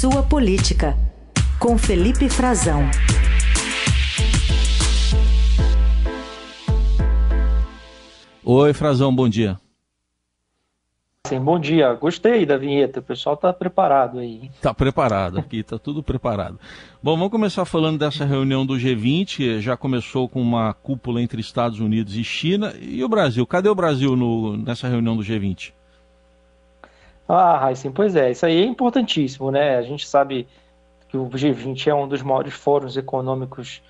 Sua Política, com Felipe Frazão. Oi, Frazão, bom dia. Sim, bom dia. Gostei da vinheta. O pessoal está preparado aí. Está preparado aqui, está tudo preparado. Bom, vamos começar falando dessa reunião do G20. Já começou com uma cúpula entre Estados Unidos e China. E o Brasil? Cadê o Brasil no, nessa reunião do G20? Ah, Raíssen, pois é. Isso aí é importantíssimo, né? A gente sabe que o G20 é um dos maiores fóruns econômicos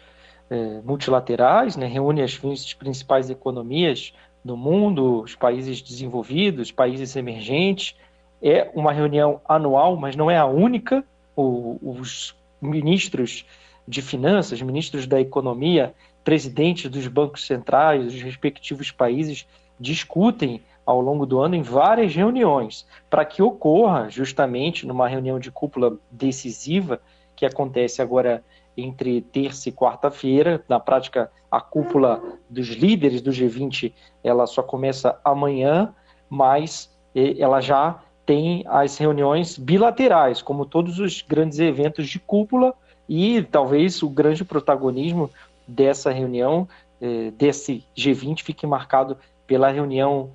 é, multilaterais, né? reúne as principais economias do mundo, os países desenvolvidos, países emergentes. É uma reunião anual, mas não é a única. O, os ministros de finanças, ministros da economia, presidentes dos bancos centrais dos respectivos países discutem ao longo do ano em várias reuniões, para que ocorra justamente numa reunião de cúpula decisiva que acontece agora entre terça e quarta-feira. Na prática, a cúpula dos líderes do G20 ela só começa amanhã, mas ela já tem as reuniões bilaterais, como todos os grandes eventos de cúpula, e talvez o grande protagonismo dessa reunião, eh, desse G20, fique marcado pela reunião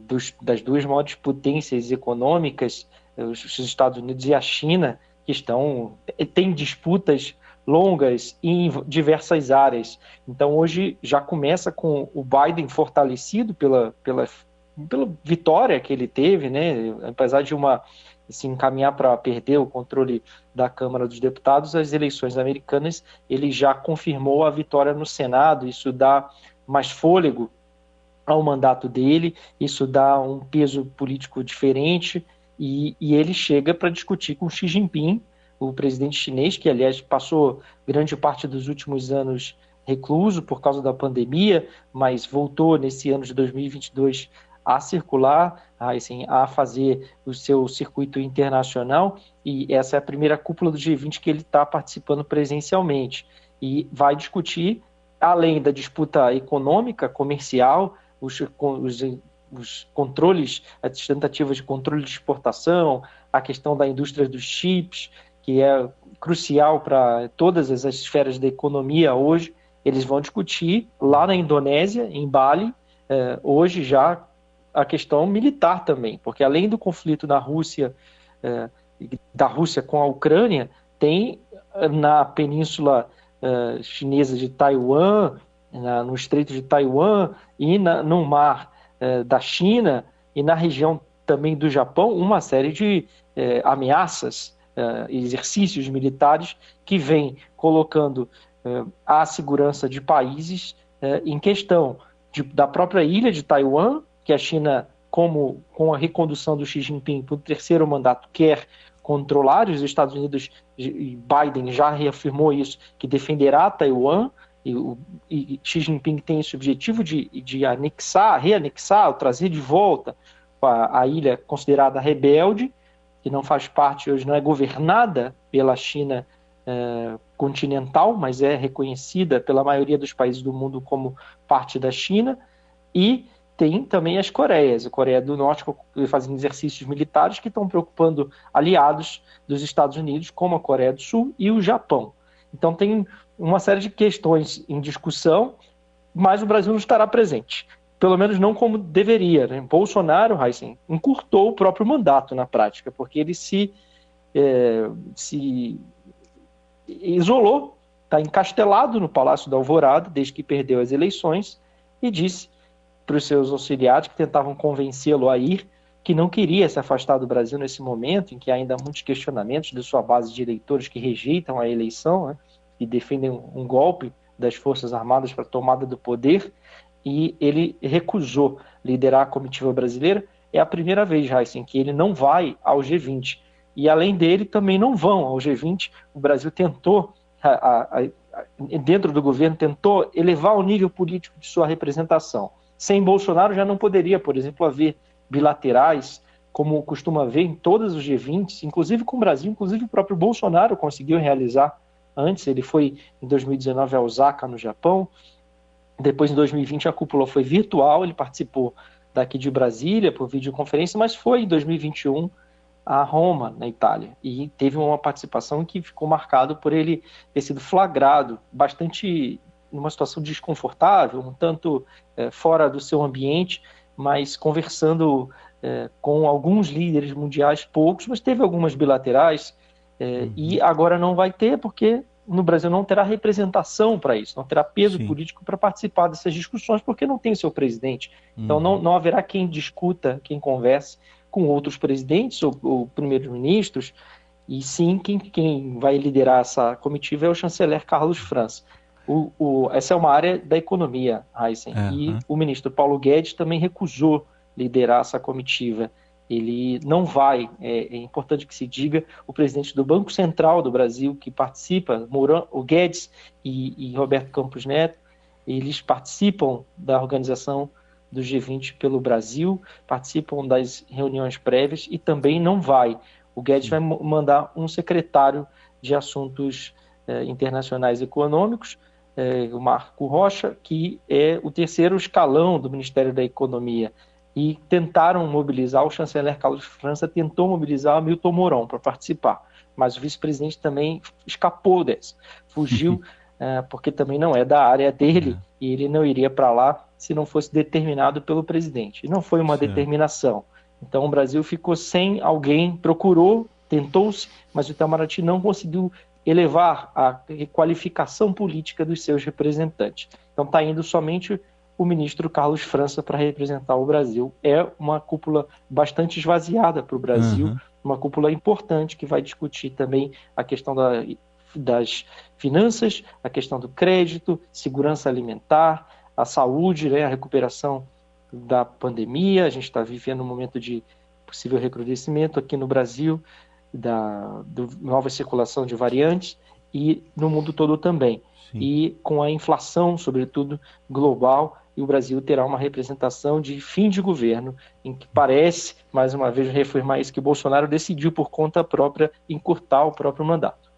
dos, das duas maiores potências econômicas, os Estados Unidos e a China, que estão têm disputas longas em diversas áreas. Então hoje já começa com o Biden fortalecido pela, pela, pela vitória que ele teve, né? Apesar de uma se encaminhar para perder o controle da Câmara dos Deputados, as eleições americanas, ele já confirmou a vitória no Senado. Isso dá mais fôlego ao mandato dele, isso dá um peso político diferente e, e ele chega para discutir com Xi Jinping o presidente chinês, que aliás passou grande parte dos últimos anos recluso por causa da pandemia, mas voltou nesse ano de 2022 a circular, a, assim, a fazer o seu circuito internacional, e essa é a primeira cúpula do G20 que ele está participando presencialmente. E vai discutir, além da disputa econômica, comercial, os, os, os controles, as tentativas de controle de exportação, a questão da indústria dos chips, que é crucial para todas as esferas da economia hoje, eles vão discutir lá na Indonésia, em Bali, eh, hoje já a questão militar também, porque além do conflito na Rússia, eh, da Rússia com a Ucrânia, tem eh, na península chinesa de Taiwan, no Estreito de Taiwan e na, no mar da China e na região também do Japão, uma série de ameaças uh, exercícios militares que vem colocando uh, a segurança de países uh, em questão de, da própria ilha de Taiwan, que a China, como com a recondução do Xi Jinping para o terceiro mandato, quer controlar. Os Estados Unidos e Biden já reafirmou isso, que defenderá Taiwan. E, o, e Xi Jinping tem esse objetivo de, de anexar, reanexar, trazer de volta a, a ilha considerada rebelde que não faz parte hoje, não é governada pela China é, continental, mas é reconhecida pela maioria dos países do mundo como parte da China, e tem também as Coreias, a Coreia do Norte fazendo exercícios militares que estão preocupando aliados dos Estados Unidos, como a Coreia do Sul e o Japão. Então tem uma série de questões em discussão, mas o Brasil não estará presente pelo menos não como deveria. Né? Bolsonaro, Heisen, encurtou o próprio mandato na prática, porque ele se, é, se isolou, está encastelado no Palácio da Alvorada desde que perdeu as eleições e disse para os seus auxiliares que tentavam convencê-lo a ir que não queria se afastar do Brasil nesse momento em que há ainda muitos questionamentos de sua base de eleitores que rejeitam a eleição né, e defendem um golpe das Forças Armadas para a tomada do poder e ele recusou liderar a comitiva brasileira. É a primeira vez, Heisen, que ele não vai ao G20. E além dele, também não vão ao G20. O Brasil tentou, a, a, a, dentro do governo, tentou elevar o nível político de sua representação. Sem Bolsonaro já não poderia, por exemplo, haver bilaterais, como costuma haver em todos os G20, inclusive com o Brasil, inclusive o próprio Bolsonaro conseguiu realizar antes. Ele foi em 2019 a Osaka, no Japão, depois, em 2020, a cúpula foi virtual, ele participou daqui de Brasília por videoconferência, mas foi em 2021 a Roma, na Itália, e teve uma participação que ficou marcado por ele ter sido flagrado bastante numa situação desconfortável, um tanto é, fora do seu ambiente, mas conversando é, com alguns líderes mundiais, poucos, mas teve algumas bilaterais, é, uhum. e agora não vai ter, porque no Brasil não terá representação para isso, não terá peso Sim. político para participar dessas discussões, porque não tem seu presidente. Então uhum. não, não haverá quem discuta, quem converse com outros presidentes ou, ou primeiros-ministros, e sim quem, quem vai liderar essa comitiva é o chanceler Carlos França. O, o, essa é uma área da economia, Heisen, é, e o ministro Paulo Guedes também recusou liderar essa comitiva. Ele não vai, é, é, importante que se diga, o presidente do Banco Central do Brasil, que participa, Mourão, o Guedes e, e Roberto Campos Neto, eles participam da organização do G20 pelo Brasil, participam das reuniões prévias e também não vai. O Guedes vai mandar um secretário de assuntos eh, internacionais econômicos, eh, o Marco Rocha, que é o terceiro escalão do Ministério da Economia. E tentaram mobilizar, o chanceler Carlos França tentou mobilizar o Milton Mourão para participar, mas o vice-presidente também escapou dessa, fugiu, eh, porque também não é da área dele, é. e ele não iria para lá se não fosse determinado pelo presidente. E não foi uma certo. determinação. Então o Brasil ficou sem alguém, procurou, tentou-se, mas o Itamaraty não conseguiu elevar a qualificação política dos seus representantes. Então está indo somente o ministro Carlos França para representar o Brasil. É uma cúpula bastante esvaziada para o Brasil, uhum. uma cúpula importante que vai discutir também a questão da, das finanças, a questão do crédito, segurança alimentar, a saúde, né, a recuperação da pandemia. A gente está vivendo um momento de possível recrudescimento aqui no Brasil, da do, nova circulação de variantes e no mundo todo também. Sim. E com a inflação, sobretudo global, e o Brasil terá uma representação de fim de governo, em que parece, mais uma vez, reafirmar isso, que Bolsonaro decidiu por conta própria encurtar o próprio mandato.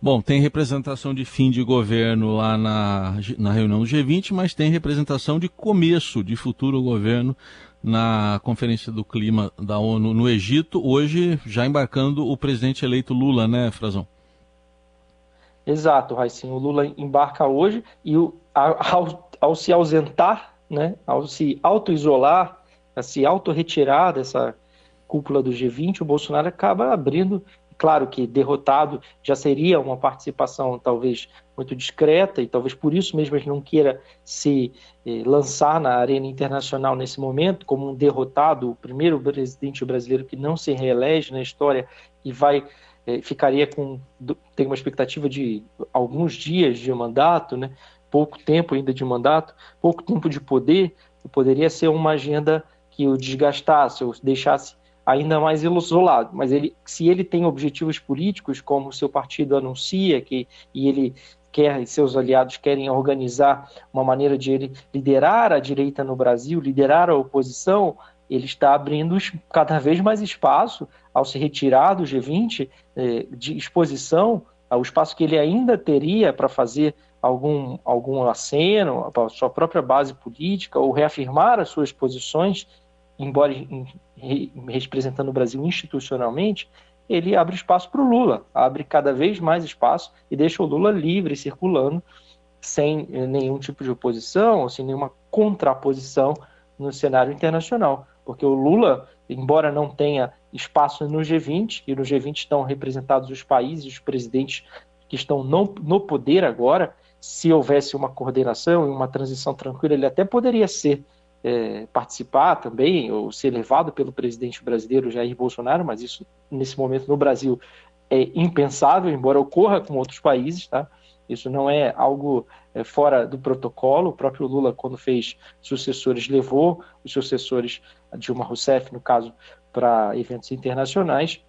Bom, tem representação de fim de governo lá na, na reunião do G20, mas tem representação de começo de futuro governo na Conferência do Clima da ONU no Egito, hoje já embarcando o presidente eleito Lula, né, Frazão? Exato, Raicinho. O Lula embarca hoje e o, ao, ao se ausentar, né, ao se auto-isolar, a se auto-retirar dessa cúpula do G20, o Bolsonaro acaba abrindo Claro que derrotado já seria uma participação talvez muito discreta e talvez por isso mesmo ele não queira se eh, lançar na arena internacional nesse momento como um derrotado, o primeiro presidente brasileiro que não se reelege na história e vai eh, ficaria com tem uma expectativa de alguns dias de mandato, né? Pouco tempo ainda de mandato, pouco tempo de poder, poderia ser uma agenda que o desgastasse ou deixasse ainda mais isolado. Mas ele, se ele tem objetivos políticos, como o seu partido anuncia, que, e ele quer e seus aliados querem organizar uma maneira de ele liderar a direita no Brasil, liderar a oposição, ele está abrindo cada vez mais espaço ao se retirar do G20 eh, de exposição ao espaço que ele ainda teria para fazer algum, algum aceno a sua própria base política ou reafirmar as suas posições, embora representando o Brasil institucionalmente, ele abre espaço para o Lula, abre cada vez mais espaço e deixa o Lula livre, circulando, sem eh, nenhum tipo de oposição, sem nenhuma contraposição no cenário internacional. Porque o Lula, embora não tenha espaço no G20, e no G20 estão representados os países, os presidentes que estão no, no poder agora, se houvesse uma coordenação e uma transição tranquila, ele até poderia ser é, participar também, ou ser levado pelo presidente brasileiro Jair Bolsonaro, mas isso nesse momento no Brasil é impensável, embora ocorra com outros países, tá? Isso não é algo é, fora do protocolo. O próprio Lula, quando fez sucessores, levou os sucessores, Dilma Rousseff, no caso, para eventos internacionais.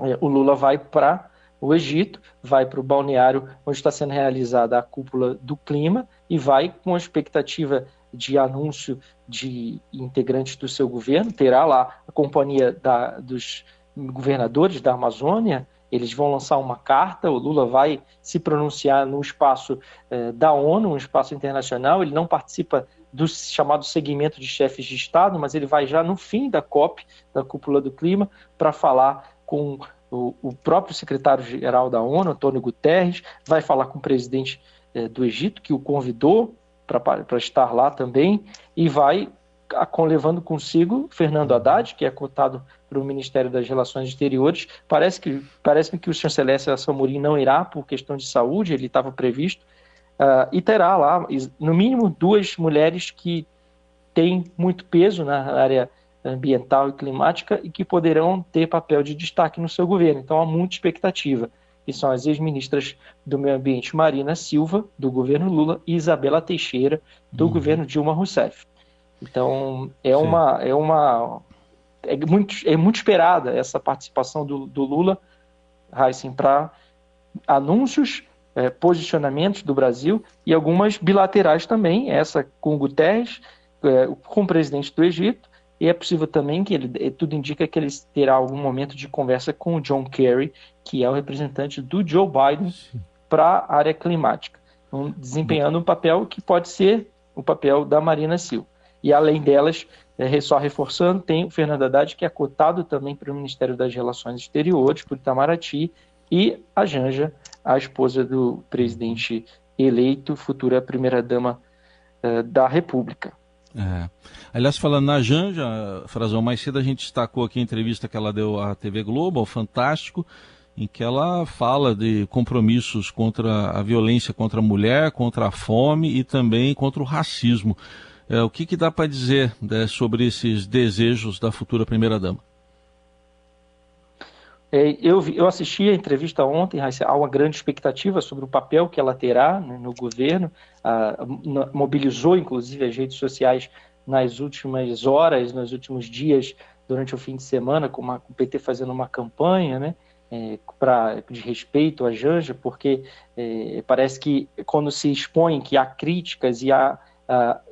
É, o Lula vai para o Egito, vai para o balneário onde está sendo realizada a cúpula do clima e vai com a expectativa de anúncio de integrantes do seu governo, terá lá a companhia da, dos governadores da Amazônia, eles vão lançar uma carta, o Lula vai se pronunciar no espaço eh, da ONU, um espaço internacional, ele não participa do chamado segmento de chefes de Estado, mas ele vai já no fim da COP, da Cúpula do Clima, para falar com o, próprio secretário-geral da ONU, Antônio Guterres, vai falar com o presidente eh, do Egito, que o convidou para estar lá também, e vai levando consigo Fernando Haddad, que é cotado para o Ministério das Relações Exteriores. Parece que parece que o chanceler Celso Amorim não irá por questão de saúde, ele estava previsto, uh, e terá lá, no mínimo, duas mulheres que têm muito peso na área ambiental e climática e que poderão ter papel de destaque no seu governo. Então há muita expectativa. E são as ex-ministras do Meio Ambiente Marina Silva, do governo Lula, e Isabela Teixeira, do uhum. governo Dilma Rousseff. Então é uma é uma é muito, é muito esperada essa participação do, do Lula, Heisen, para anúncios, é, posicionamentos do Brasil e algumas bilaterais também, essa com o Guterres, é, com o presidente do Egito, e é possível também que ele, é, tudo indica que ele terá algum momento de conversa com o John Kerry, que é o representante do Joe Biden para a área climática, então, desempenhando um papel que pode ser o papel da Marina Silva. E além delas, é, só reforçando, tem o Fernando Haddad, que é cotado também para o Ministério das Relações Exteriores, por Itamaraty, e a Janja, a esposa do presidente eleito, futura primeira-dama uh, da República. É. Aliás, falando na Janja, Frazão, mais cedo a gente destacou aqui a entrevista que ela deu à TV Globo, ao Fantástico, em que ela fala de compromissos contra a violência contra a mulher, contra a fome e também contra o racismo. É, o que, que dá para dizer né, sobre esses desejos da futura primeira-dama? É, eu, eu assisti a entrevista ontem, há uma grande expectativa sobre o papel que ela terá né, no governo, mobilizou inclusive as redes sociais nas últimas horas, nos últimos dias, durante o fim de semana, com, uma, com o PT fazendo uma campanha, né? É, pra, de respeito à Janja, porque é, parece que quando se expõe que há críticas e há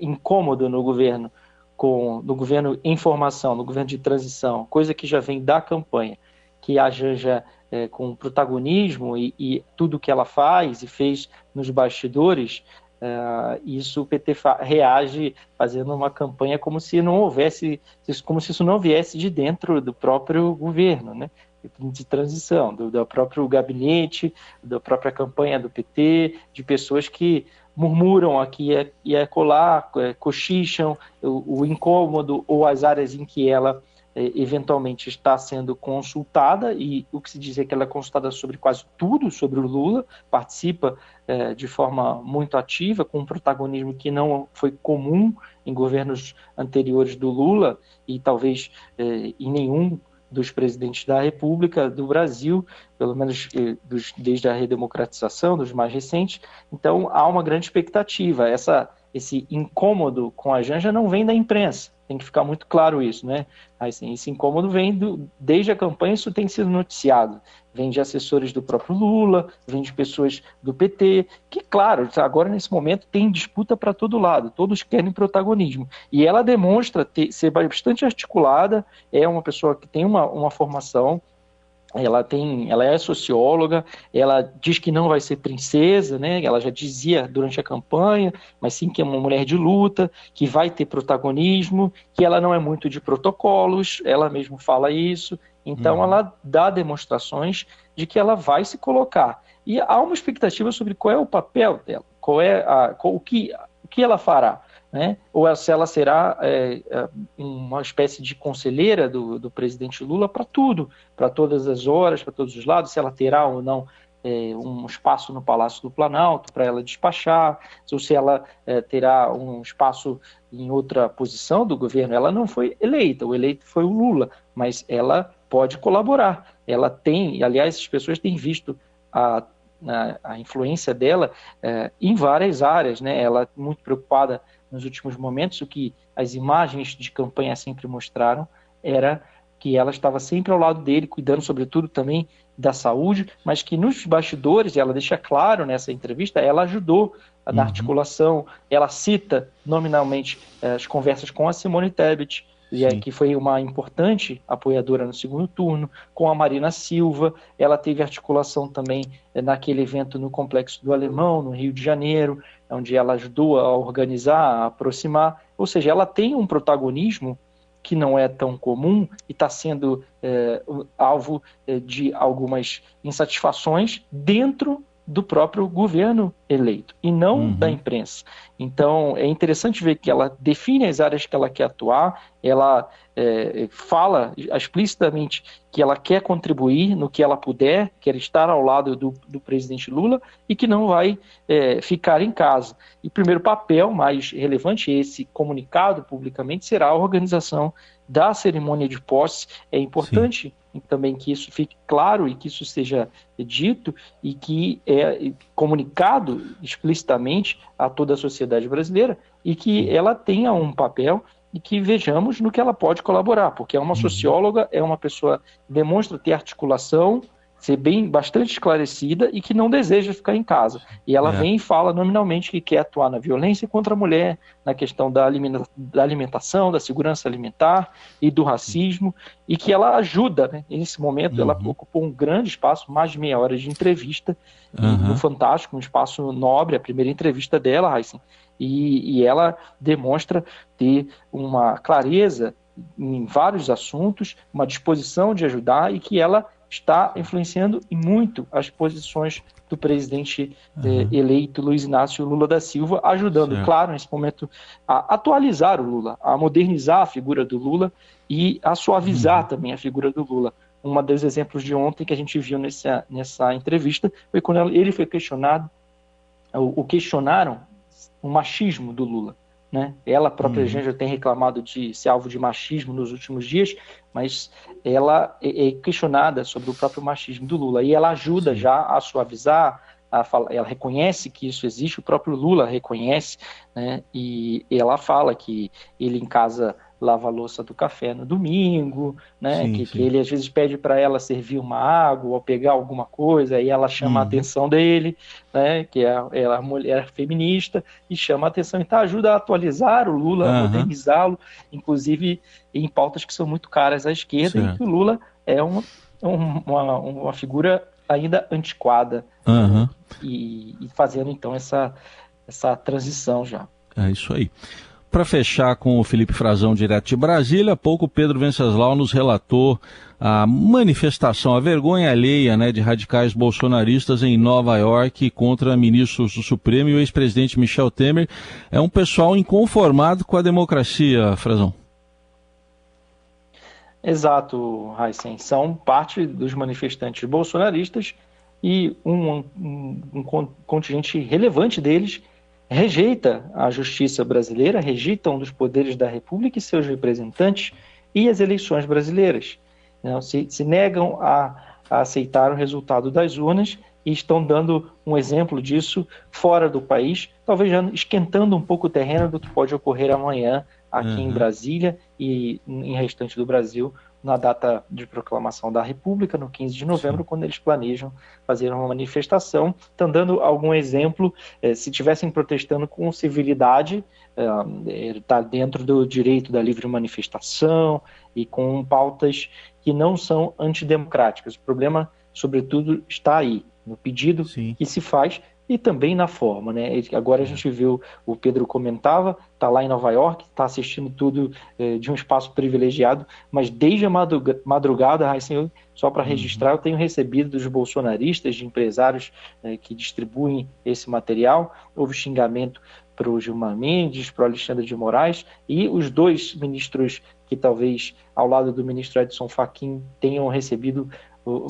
incômodo no governo, com, no governo em formação, no governo de transição, coisa que já vem da campanha, que a Janja é, com protagonismo e, e, tudo que ela faz e fez nos bastidores, uh, isso o PT reage fazendo uma campanha como se não houvesse, como se isso não viesse de dentro do próprio governo, né? de transição, do, do próprio gabinete, da própria campanha do PT, de pessoas que murmuram aqui e é colar, é, cochicham o, o, incômodo ou as áreas em que ela é, eventualmente está sendo consultada e o que se diz é que ela é consultada sobre quase tudo sobre o Lula, participa é, de forma muito ativa, com um protagonismo que não foi comum em governos anteriores do Lula e talvez é, em nenhum dos presidentes da República do Brasil, pelo menos dos, desde a redemocratização, dos mais recentes. Então há uma grande expectativa. Essa, esse incômodo com a Janja não vem da imprensa, tem que ficar muito claro isso, né? Assim, esse incômodo vem do, desde a campanha, isso tem sido noticiado vem de assessores do próprio Lula, vem de pessoas do PT, que, claro, agora nesse momento tem disputa para todo lado, todos querem protagonismo. E ela demonstra ter, ser bastante articulada, é uma pessoa que tem uma, uma formação, ela tem, ela é socióloga, ela diz que não vai ser princesa, né? Ela já dizia durante a campanha, mas sim que é uma mulher de luta, que vai ter protagonismo, que ela não é muito de protocolos, ela mesmo fala isso, então, uhum. ela dá demonstrações de que ela vai se colocar. E há uma expectativa sobre qual é o papel dela, qual é a, qual, o, que, o que ela fará. Né? Ou se ela será é, é, uma espécie de conselheira do, do presidente Lula para tudo, para todas as horas, para todos os lados, se ela terá ou não é, um espaço no Palácio do Planalto para ela despachar, ou se ela é, terá um espaço em outra posição do governo. Ela não foi eleita, o eleito foi o Lula, mas ela pode colaborar. Ela tem, aliás, as pessoas têm visto a, a, a influência dela é, em várias áreas. Né? Ela é muito preocupada nos últimos momentos, o que as imagens de campanha sempre mostraram era que ela estava sempre ao lado dele, cuidando, sobretudo, também da saúde, mas que nos bastidores, ela deixa claro nessa entrevista, ela ajudou na uhum. articulação, ela cita nominalmente eh, as conversas com a Simone Tebet, é, que foi uma importante apoiadora no segundo turno, com a Marina Silva. Ela teve articulação também é, naquele evento no Complexo do Alemão, no Rio de Janeiro, onde ela ajudou a organizar, a aproximar. Ou seja, ela tem um protagonismo que não é tão comum e está sendo é, alvo é, de algumas insatisfações dentro do próprio governo eleito e não uhum. da imprensa. Então é interessante ver que ela define as áreas que ela quer atuar, ela é, fala explicitamente que ela quer contribuir no que ela puder, quer estar ao lado do, do presidente Lula e que não vai é, ficar em casa. E o primeiro papel mais relevante, esse comunicado publicamente, será a organização da cerimônia de posse. É importante Sim também que isso fique claro e que isso seja dito e que é comunicado explicitamente a toda a sociedade brasileira e que ela tenha um papel e que vejamos no que ela pode colaborar, porque é uma uhum. socióloga, é uma pessoa que demonstra ter articulação, ser bem bastante esclarecida e que não deseja ficar em casa. E ela é. vem e fala nominalmente que quer atuar na violência contra a mulher, na questão da, alimenta da alimentação, da segurança alimentar e do racismo, e que ela ajuda, né? Nesse momento, uhum. ela ocupou um grande espaço, mais de meia hora de entrevista, uhum. no Fantástico, um espaço nobre, a primeira entrevista dela, Heisen, e, e ela demonstra ter uma clareza em vários assuntos, uma disposição de ajudar e que ela está influenciando muito as posições do presidente uhum. eh, eleito Luiz Inácio Lula da Silva, ajudando, certo. claro, nesse momento, a atualizar o Lula, a modernizar a figura do Lula e a suavizar uhum. também a figura do Lula. Um dos exemplos de ontem que a gente viu nessa, nessa entrevista foi quando ele foi questionado, o questionaram o machismo do Lula. Né? Ela própria uhum. já tem reclamado de ser alvo de machismo nos últimos dias, mas ela é, é questionada sobre o próprio machismo do Lula e ela ajuda Sim. já a suavizar, a falar, ela reconhece que isso existe, o próprio Lula reconhece, né? E ela fala que ele em casa lava a louça do café no domingo, né? Sim, que, sim. que, ele às vezes pede para ela servir uma água ou pegar alguma coisa, e ela chama uhum. a atenção dele, né? Que é, ela é mulher feminista e chama a atenção. Então ajuda a atualizar o Lula, uhum. a modernizá-lo, inclusive em pautas que são muito caras à esquerda, certo. e que o Lula é uma, uma, uma figura ainda antiquada uhum. e, e fazendo então essa, essa transição já. É isso aí. Para fechar com o Felipe Frazão, direto de Brasília, há pouco Pedro Venceslau nos relatou a manifestação, a vergonha alheia né, de radicais bolsonaristas em Nova York contra ministros do Supremo e o ex-presidente Michel Temer. É um pessoal inconformado com a democracia, Frazão. Exato, Heisen. São parte dos manifestantes bolsonaristas e um, um, um contingente relevante deles rejeita a justiça brasileira, rejeita um dos poderes da República e seus representantes e as eleições brasileiras. Não, se, se negam a, a aceitar o resultado das urnas e estão dando um exemplo disso fora do país, talvez já esquentando um pouco o terreno do que pode ocorrer amanhã aqui uhum. em Brasília e em restante do Brasil, na data de proclamação da República, no 15 de novembro, Sim. quando eles planejam fazer uma manifestação. Estão dando algum exemplo, eh, se tivessem protestando com civilidade, está eh, dentro do direito da livre manifestação e com pautas que não são antidemocráticas. O problema, sobretudo, está aí, no pedido Sim. que se faz e também na forma, né? Agora a gente viu, o Pedro comentava, está lá em Nova York, está assistindo tudo eh, de um espaço privilegiado, mas desde a madrugada, assim, só para uhum. registrar, eu tenho recebido dos bolsonaristas, de empresários eh, que distribuem esse material, houve xingamento para o Gilmar Mendes, para o Alexandre de Moraes, e os dois ministros que talvez, ao lado do ministro Edson Fachin, tenham recebido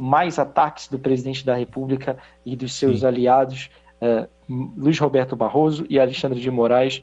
mais ataques do presidente da República e dos seus Sim. aliados uh, Luiz Roberto Barroso e Alexandre de Moraes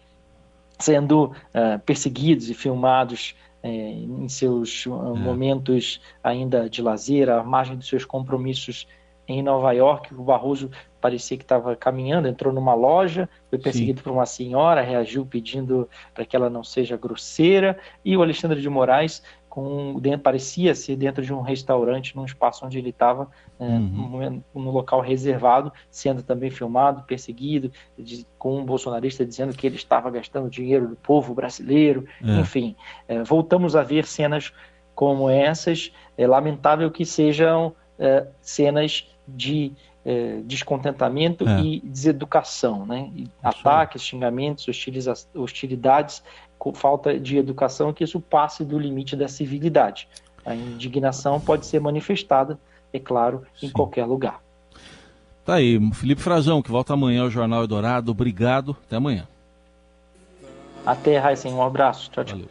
sendo uh, perseguidos e filmados uh, em seus é. momentos ainda de lazer, à margem dos seus compromissos em Nova York. O Barroso parecia que estava caminhando, entrou numa loja, foi perseguido Sim. por uma senhora, reagiu pedindo para que ela não seja grosseira, e o Alexandre de Moraes com dentro, parecia ser dentro de um restaurante, num espaço onde ele estava, é, uhum. no local reservado, sendo também filmado, perseguido, de, com um bolsonarista dizendo que ele estava gastando dinheiro do povo brasileiro, é. enfim, é, voltamos a ver cenas como essas. É lamentável que sejam é, cenas de é, descontentamento é. e deseducação, né? E ataques, xingamentos, hostilidades, falta de educação, que isso passe do limite da civilidade. A indignação pode ser manifestada, é claro, em Sim. qualquer lugar. Tá aí, Felipe Frazão, que volta amanhã ao Jornal Eldorado. Obrigado, até amanhã. Até, Raíssen, um abraço. Tchau, tchau. Valeu.